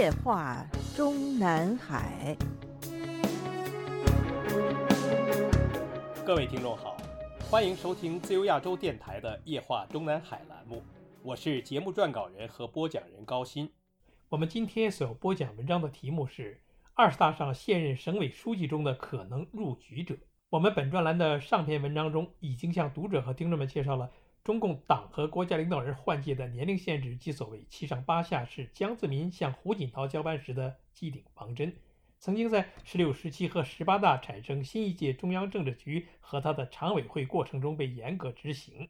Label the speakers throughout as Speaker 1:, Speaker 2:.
Speaker 1: 夜话中南海。
Speaker 2: 各位听众好，欢迎收听自由亚洲电台的《夜话中南海》栏目，我是节目撰稿人和播讲人高鑫。
Speaker 3: 我们今天所播讲文章的题目是“二十大上现任省委书记中的可能入局者”。我们本专栏的上篇文章中已经向读者和听众们介绍了中共党和国家领导人换届的年龄限制即所谓“七上八下”是江泽民向胡锦涛交班时的既定方针，曾经在十六、十七和十八大产生新一届中央政治局和他的常委会过程中被严格执行。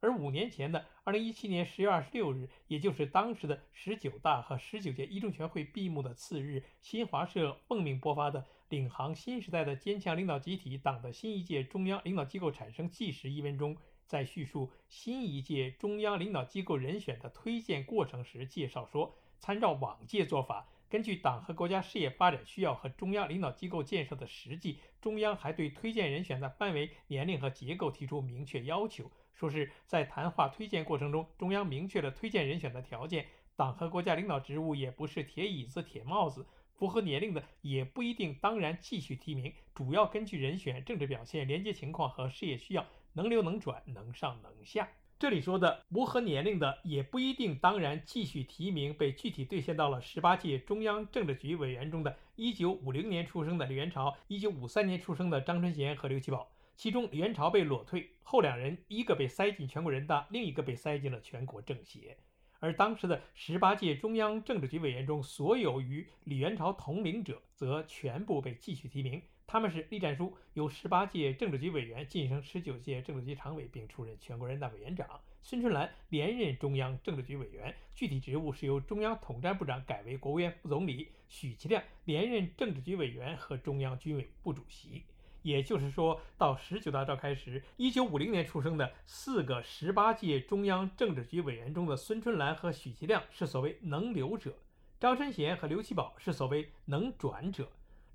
Speaker 3: 而五年前的二零一七年十月二十六日，也就是当时的十九大和十九届一中全会闭幕的次日，新华社奉命播发的。领航新时代的坚强领导集体，党的新一届中央领导机构产生纪实一文中，在叙述新一届中央领导机构人选的推荐过程时，介绍说，参照往届做法，根据党和国家事业发展需要和中央领导机构建设的实际，中央还对推荐人选的范围、年龄和结构提出明确要求。说是在谈话推荐过程中，中央明确了推荐人选的条件，党和国家领导职务也不是铁椅子、铁帽子。符合年龄的也不一定，当然继续提名，主要根据人选、政治表现、廉洁情况和事业需要，能留能转，能上能下。这里说的不合年龄的也不一定，当然继续提名，被具体兑现到了十八届中央政治局委员中的1950年出生的李元朝、1953年出生的张春贤和刘奇葆。其中李元朝被裸退，后两人一个被塞进全国人大，另一个被塞进了全国政协。而当时的十八届中央政治局委员中，所有与李元朝同龄者，则全部被继续提名。他们是栗战书，由十八届政治局委员晋升十九届政治局常委，并出任全国人大委员长；孙春兰连任中央政治局委员，具体职务是由中央统战部长改为国务院副总理；许其亮连任政治局委员和中央军委部主席。也就是说，到十九大召开时，一九五零年出生的四个十八届中央政治局委员中的孙春兰和许其亮是所谓能留者，张春贤和刘奇葆是所谓能转者，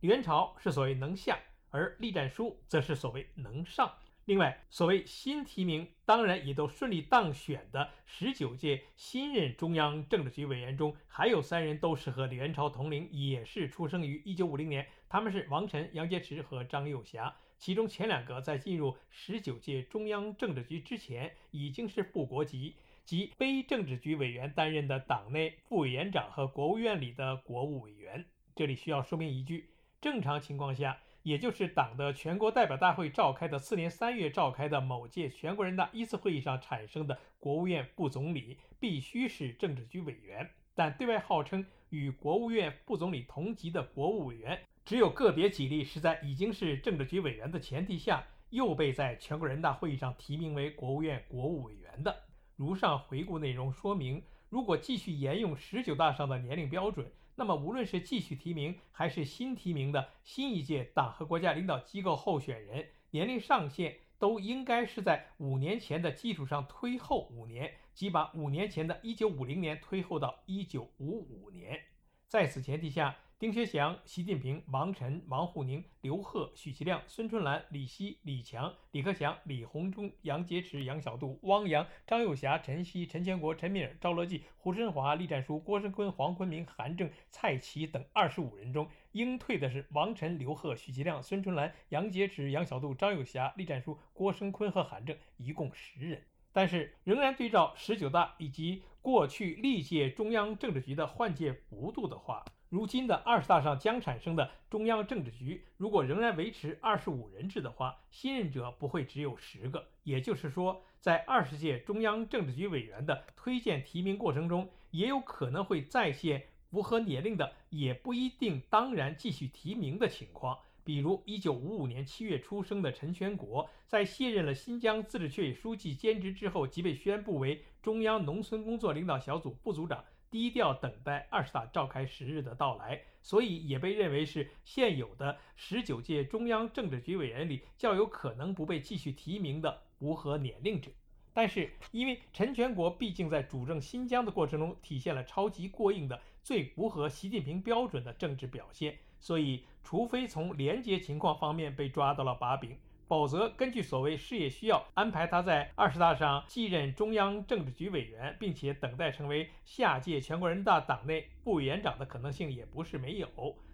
Speaker 3: 元朝是所谓能下，而栗战书则是所谓能上。另外，所谓新提名，当然也都顺利当选的十九届新任中央政治局委员中，还有三人都是和李元朝同龄，也是出生于一九五零年。他们是王晨、杨洁篪和张又侠。其中前两个在进入十九届中央政治局之前，已经是副国级及非政治局委员担任的党内副委员长和国务院里的国务委员。这里需要说明一句：正常情况下。也就是党的全国代表大会召开的次年三月召开的某届全国人大一次会议上产生的国务院副总理，必须是政治局委员。但对外号称与国务院副总理同级的国务委员，只有个别几例是在已经是政治局委员的前提下，又被在全国人大会议上提名为国务院国务委员的。如上回顾内容说明，如果继续沿用十九大上的年龄标准。那么，无论是继续提名还是新提名的新一届党和国家领导机构候选人，年龄上限都应该是在五年前的基础上推后五年，即把五年前的一九五零年推后到一九五五年。在此前提下。丁薛祥、习近平、王晨、王沪宁、刘鹤、许其亮、孙春兰、李希、李强、李克强、李鸿忠、杨洁篪、杨小杜、汪洋、张又侠、陈希、陈全国、陈敏尔、赵乐际、胡春华、栗战书、郭声琨、黄坤明、韩正、蔡奇等二十五人中，应退的是王晨、刘鹤、许其亮、孙春兰、杨洁篪、杨小杜、张又侠、栗战书、郭声琨和韩正，一共十人。但是，仍然对照十九大以及过去历届中央政治局的换届幅度的话，如今的二十大上将产生的中央政治局，如果仍然维持二十五人制的话，新任者不会只有十个。也就是说，在二十届中央政治局委员的推荐提名过程中，也有可能会再现符合年龄的也不一定当然继续提名的情况。比如，一九五五年七月出生的陈全国，在卸任了新疆自治区委书记兼职之后，即被宣布为中央农村工作领导小组副组长。低调等待二十大召开时日的到来，所以也被认为是现有的十九届中央政治局委员里较有可能不被继续提名的无核年龄者。但是，因为陈全国毕竟在主政新疆的过程中体现了超级过硬的、最符合习近平标准的政治表现，所以除非从廉洁情况方面被抓到了把柄，否则根据所谓事业需要安排他在二十大上继任中央政治局委员，并且等待成为下届全国人大党内副委员长的可能性也不是没有。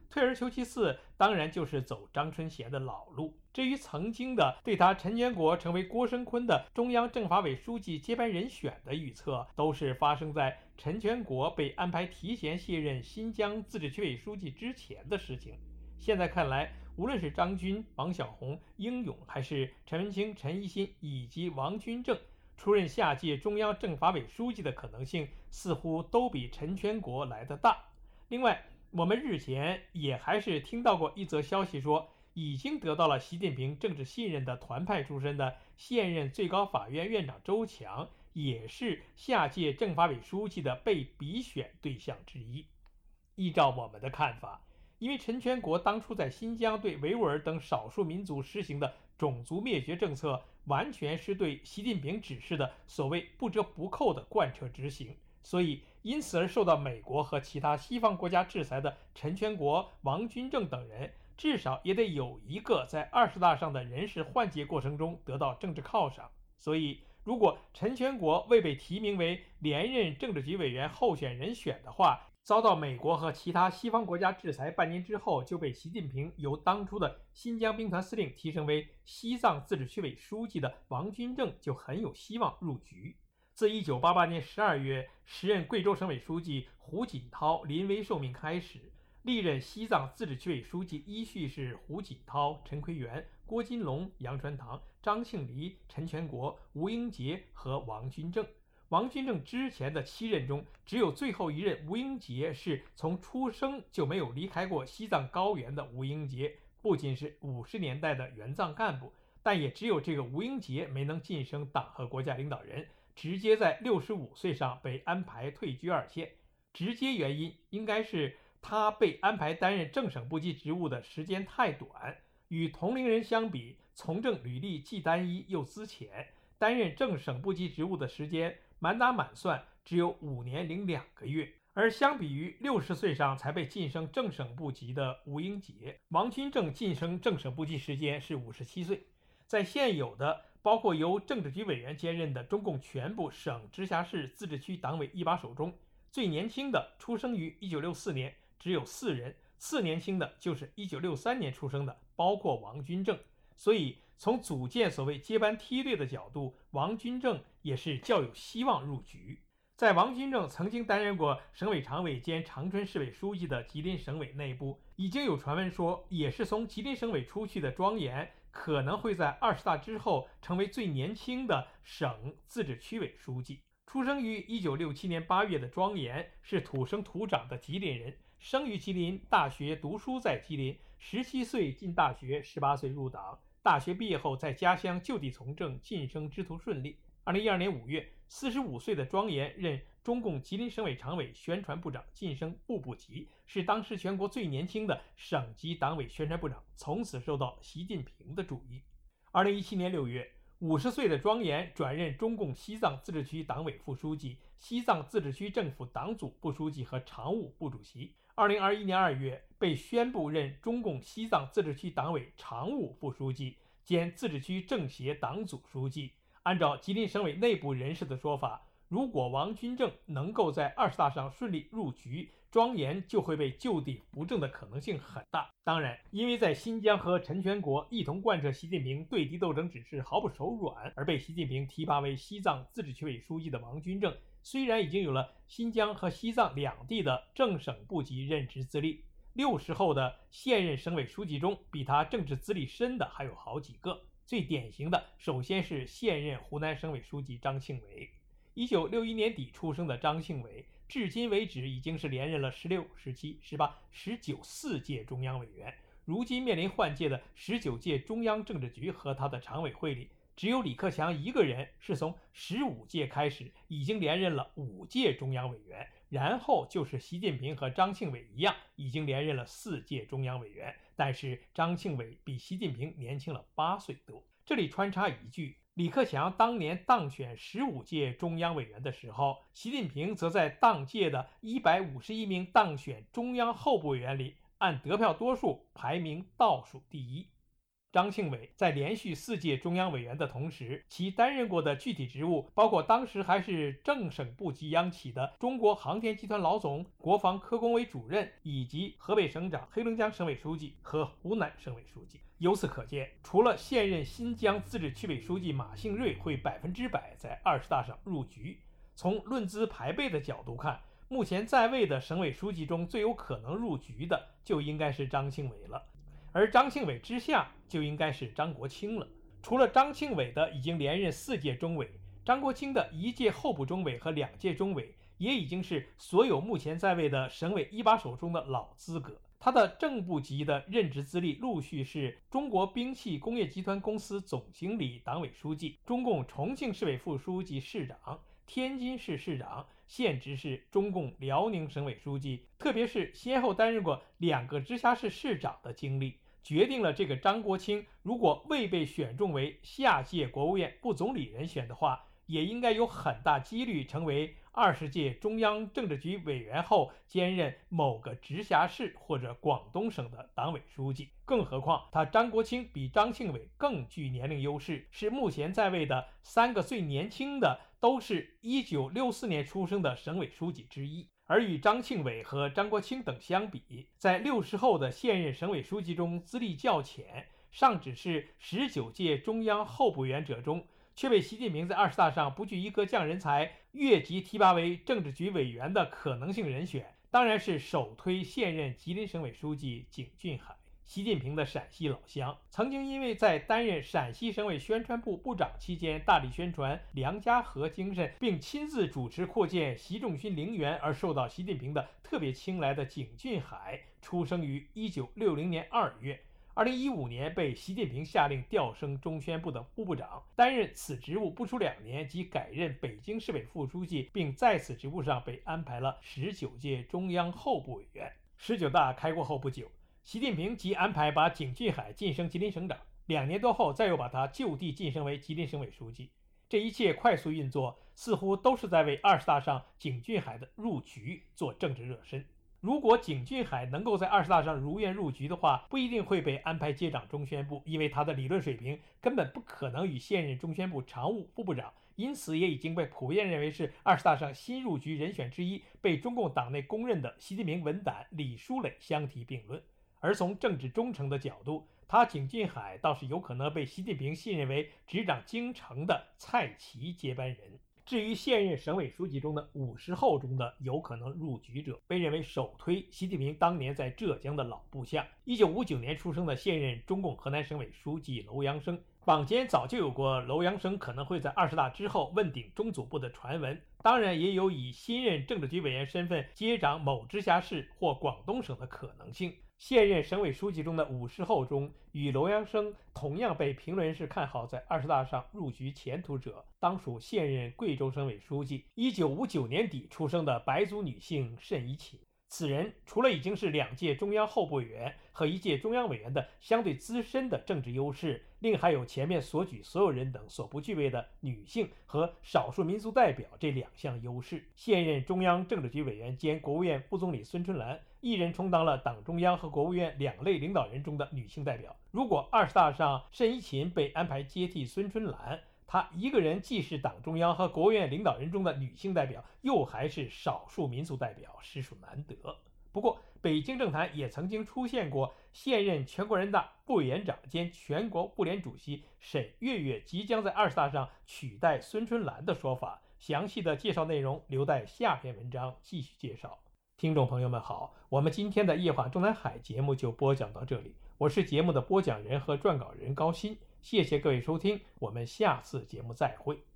Speaker 3: 退而求其次，当然就是走张春贤的老路。至于曾经的对他陈全国成为郭声琨的中央政法委书记接班人选的预测，都是发生在陈全国被安排提前卸任新疆自治区委书记之前的事情。现在看来，无论是张军、王小红、英勇，还是陈文清、陈一新以及王军政出任下届中央政法委书记的可能性，似乎都比陈全国来的大。另外，我们日前也还是听到过一则消息，说已经得到了习近平政治信任的团派出身的现任最高法院院长周强，也是下届政法委书记的被比选对象之一。依照我们的看法，因为陈全国当初在新疆对维吾尔等少数民族实行的种族灭绝政策，完全是对习近平指示的所谓不折不扣的贯彻执行，所以。因此而受到美国和其他西方国家制裁的陈全国、王军政等人，至少也得有一个在二十大上的人事换届过程中得到政治犒赏。所以，如果陈全国未被提名为连任政治局委员候选人选的话，遭到美国和其他西方国家制裁，半年之后就被习近平由当初的新疆兵团司令提升为西藏自治区委书记的王军政，就很有希望入局。自1988年12月时任贵州省委书记胡锦涛临危受命开始，历任西藏自治区委书记依序是胡锦涛、陈奎元、郭金龙、杨传堂、张庆黎、陈全国、吴英杰和王军政。王军政之前的七任中，只有最后一任吴英杰是从出生就没有离开过西藏高原的吴英杰，不仅是五十年代的援藏干部，但也只有这个吴英杰没能晋升党和国家领导人。直接在六十五岁上被安排退居二线，直接原因应该是他被安排担任正省部级职务的时间太短，与同龄人相比，从政履历既单一又资浅，担任正省部级职务的时间满打满算只有五年零两个月。而相比于六十岁上才被晋升正省部级的吴英杰，王军政晋升正省部级时间是五十七岁，在现有的。包括由政治局委员兼任的中共全部省、直辖市、自治区党委一把手中，最年轻的出生于1964年，只有四人；次年轻的就是1963年出生的，包括王军政。所以，从组建所谓接班梯队的角度，王军政也是较有希望入局。在王军政曾经担任过省委常委兼长春市委书记的吉林省委内部，已经有传闻说，也是从吉林省委出去的庄严。可能会在二十大之后成为最年轻的省自治区委书记。出生于一九六七年八月的庄严是土生土长的吉林人，生于吉林，大学读书在吉林，十七岁进大学，十八岁入党。大学毕业后在家乡就地从政，晋升之途顺利。二零一二年五月，四十五岁的庄严任。中共吉林省委常委、宣传部长晋升部部级，是当时全国最年轻的省级党委宣传部长，从此受到习近平的注意。二零一七年六月，五十岁的庄严转任中共西藏自治区党委副书记、西藏自治区政府党组副书记和常务部主席。二零二一年二月，被宣布任中共西藏自治区党委常务副书记兼自治区政协党组书记。按照吉林省委内部人士的说法。如果王军政能够在二十大上顺利入局，庄严就会被就地扶正的可能性很大。当然，因为在新疆和陈全国一同贯彻习近平对敌斗争指示，毫不手软，而被习近平提拔为西藏自治区委书记的王军政，虽然已经有了新疆和西藏两地的正省部级任职资历，六十后的现任省委书记中，比他政治资历深的还有好几个。最典型的，首先是现任湖南省委书记张庆伟。一九六一年底出生的张庆伟，至今为止已经是连任了十六、十七、十八、十九四届中央委员。如今面临换届的十九届中央政治局和他的常委会里，只有李克强一个人是从十五届开始已经连任了五届中央委员，然后就是习近平和张庆伟一样，已经连任了四届中央委员。但是张庆伟比习近平年轻了八岁多。这里穿插一句。李克强当年当选十五届中央委员的时候，习近平则在当届的一百五十一名当选中央候补委员里，按得票多数排名倒数第一。张庆伟在连续四届中央委员的同时，其担任过的具体职务包括当时还是正省部级央企的中国航天集团老总、国防科工委主任，以及河北省长、黑龙江省委书记和湖南省委书记。由此可见，除了现任新疆自治区委书记马兴瑞会百分之百在二十大上入局，从论资排辈的角度看，目前在位的省委书记中最有可能入局的就应该是张庆伟了。而张庆伟之下就应该是张国清了。除了张庆伟的已经连任四届中委，张国清的一届候补中委和两届中委也已经是所有目前在位的省委一把手中的老资格。他的正部级的任职资历陆续是中国兵器工业集团公司总经理、党委书记，中共重庆市委副书记、市长，天津市市长。现职是中共辽宁省委书记，特别是先后担任过两个直辖市市长的经历，决定了这个张国清如果未被选中为下届国务院副总理人选的话，也应该有很大几率成为二十届中央政治局委员后兼任某个直辖市或者广东省的党委书记。更何况他张国清比张庆伟更具年龄优势，是目前在位的三个最年轻的。都是一九六四年出生的省委书记之一，而与张庆伟和张国清等相比，在六十后的现任省委书记中资历较浅，尚只是十九届中央候补委员者中，却被习近平在二十大上不拘一格降人才，越级提拔为政治局委员的可能性人选，当然是首推现任吉林省委书记景俊海。习近平的陕西老乡，曾经因为在担任陕西省委宣传部部长期间大力宣传梁家河精神，并亲自主持扩建习仲勋陵园而受到习近平的特别青睐的景俊海，出生于一九六零年二月，二零一五年被习近平下令调升中宣部的副部长，担任此职务不出两年即改任北京市委副书记，并在此职务上被安排了十九届中央候补委员。十九大开过后不久。习近平即安排把景俊海晋升吉林省长，两年多后，再又把他就地晋升为吉林省委书记。这一切快速运作，似乎都是在为二十大上景俊海的入局做政治热身。如果景俊海能够在二十大上如愿入局的话，不一定会被安排接掌中宣部，因为他的理论水平根本不可能与现任中宣部常务副部长，因此也已经被普遍认为是二十大上新入局人选之一，被中共党内公认的习近平文胆李书磊相提并论。而从政治忠诚的角度，他景俊海倒是有可能被习近平信任为执掌京城的蔡奇接班人。至于现任省委书记中的五十后中的有可能入局者，被认为首推习近平当年在浙江的老部下，一九五九年出生的现任中共河南省委书记楼阳生。坊间早就有过楼阳生可能会在二十大之后问鼎中组部的传闻，当然也有以新任政治局委员身份接掌某直辖市或广东省的可能性。现任省委书记中的五十后中，与楼阳生同样被评论人士看好在二十大上入局前途者，当属现任贵州省委书记、一九五九年底出生的白族女性谌贻琴。此人除了已经是两届中央候补委员和一届中央委员的相对资深的政治优势，另还有前面所举所有人等所不具备的女性和少数民族代表这两项优势。现任中央政治局委员兼国务院副总理孙春兰。一人充当了党中央和国务院两类领导人中的女性代表。如果二十大上谌贻琴被安排接替孙春兰，她一个人既是党中央和国务院领导人中的女性代表，又还是少数民族代表，实属难得。不过，北京政坛也曾经出现过现任全国人大副委员长兼全国妇联主席沈月月即将在二十大上取代孙春兰的说法。详细的介绍内容留待下篇文章继续介绍。听众朋友们好，我们今天的夜话中南海节目就播讲到这里。我是节目的播讲人和撰稿人高鑫，谢谢各位收听，我们下次节目再会。